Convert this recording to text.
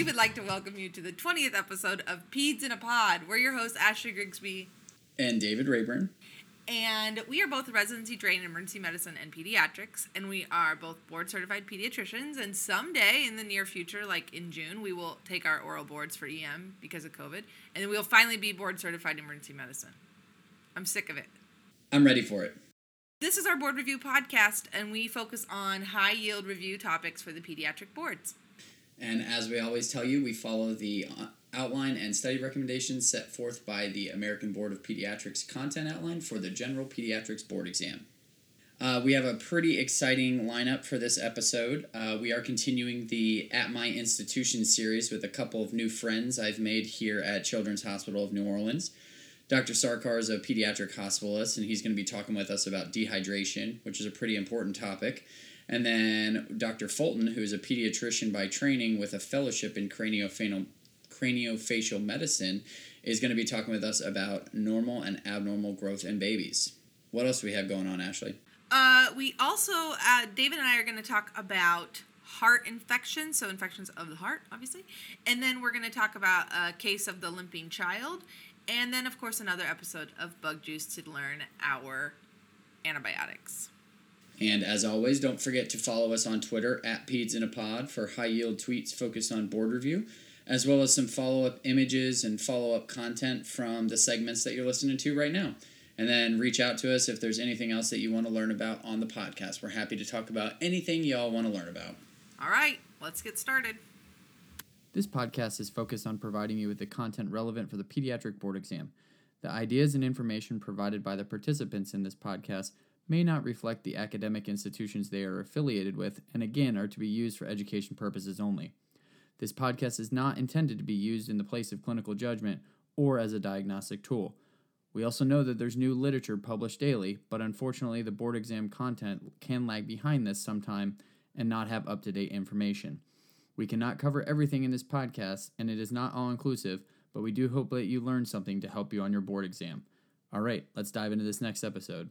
we would like to welcome you to the 20th episode of Peds in a Pod. We're your hosts, Ashley Grigsby. And David Rayburn. And we are both residency trained in emergency medicine and pediatrics, and we are both board certified pediatricians. And someday in the near future, like in June, we will take our oral boards for EM because of COVID, and then we'll finally be board certified in emergency medicine. I'm sick of it. I'm ready for it. This is our board review podcast, and we focus on high yield review topics for the pediatric boards. And as we always tell you, we follow the uh, outline and study recommendations set forth by the American Board of Pediatrics content outline for the General Pediatrics Board exam. Uh, we have a pretty exciting lineup for this episode. Uh, we are continuing the At My Institution series with a couple of new friends I've made here at Children's Hospital of New Orleans. Dr. Sarkar is a pediatric hospitalist, and he's going to be talking with us about dehydration, which is a pretty important topic. And then Dr. Fulton, who is a pediatrician by training with a fellowship in craniofacial, craniofacial medicine, is going to be talking with us about normal and abnormal growth in babies. What else do we have going on, Ashley? Uh, we also, uh, David and I are going to talk about heart infections, so infections of the heart, obviously. And then we're going to talk about a case of the limping child. And then, of course, another episode of Bug Juice to learn our antibiotics. And as always, don't forget to follow us on Twitter at Peds in a Pod for high yield tweets focused on board review, as well as some follow up images and follow up content from the segments that you're listening to right now. And then reach out to us if there's anything else that you want to learn about on the podcast. We're happy to talk about anything y'all want to learn about. All right, let's get started. This podcast is focused on providing you with the content relevant for the pediatric board exam. The ideas and information provided by the participants in this podcast may not reflect the academic institutions they are affiliated with and again are to be used for education purposes only. This podcast is not intended to be used in the place of clinical judgment or as a diagnostic tool. We also know that there's new literature published daily, but unfortunately, the board exam content can lag behind this sometime and not have up to date information. We cannot cover everything in this podcast, and it is not all inclusive, but we do hope that you learn something to help you on your board exam. All right, let's dive into this next episode.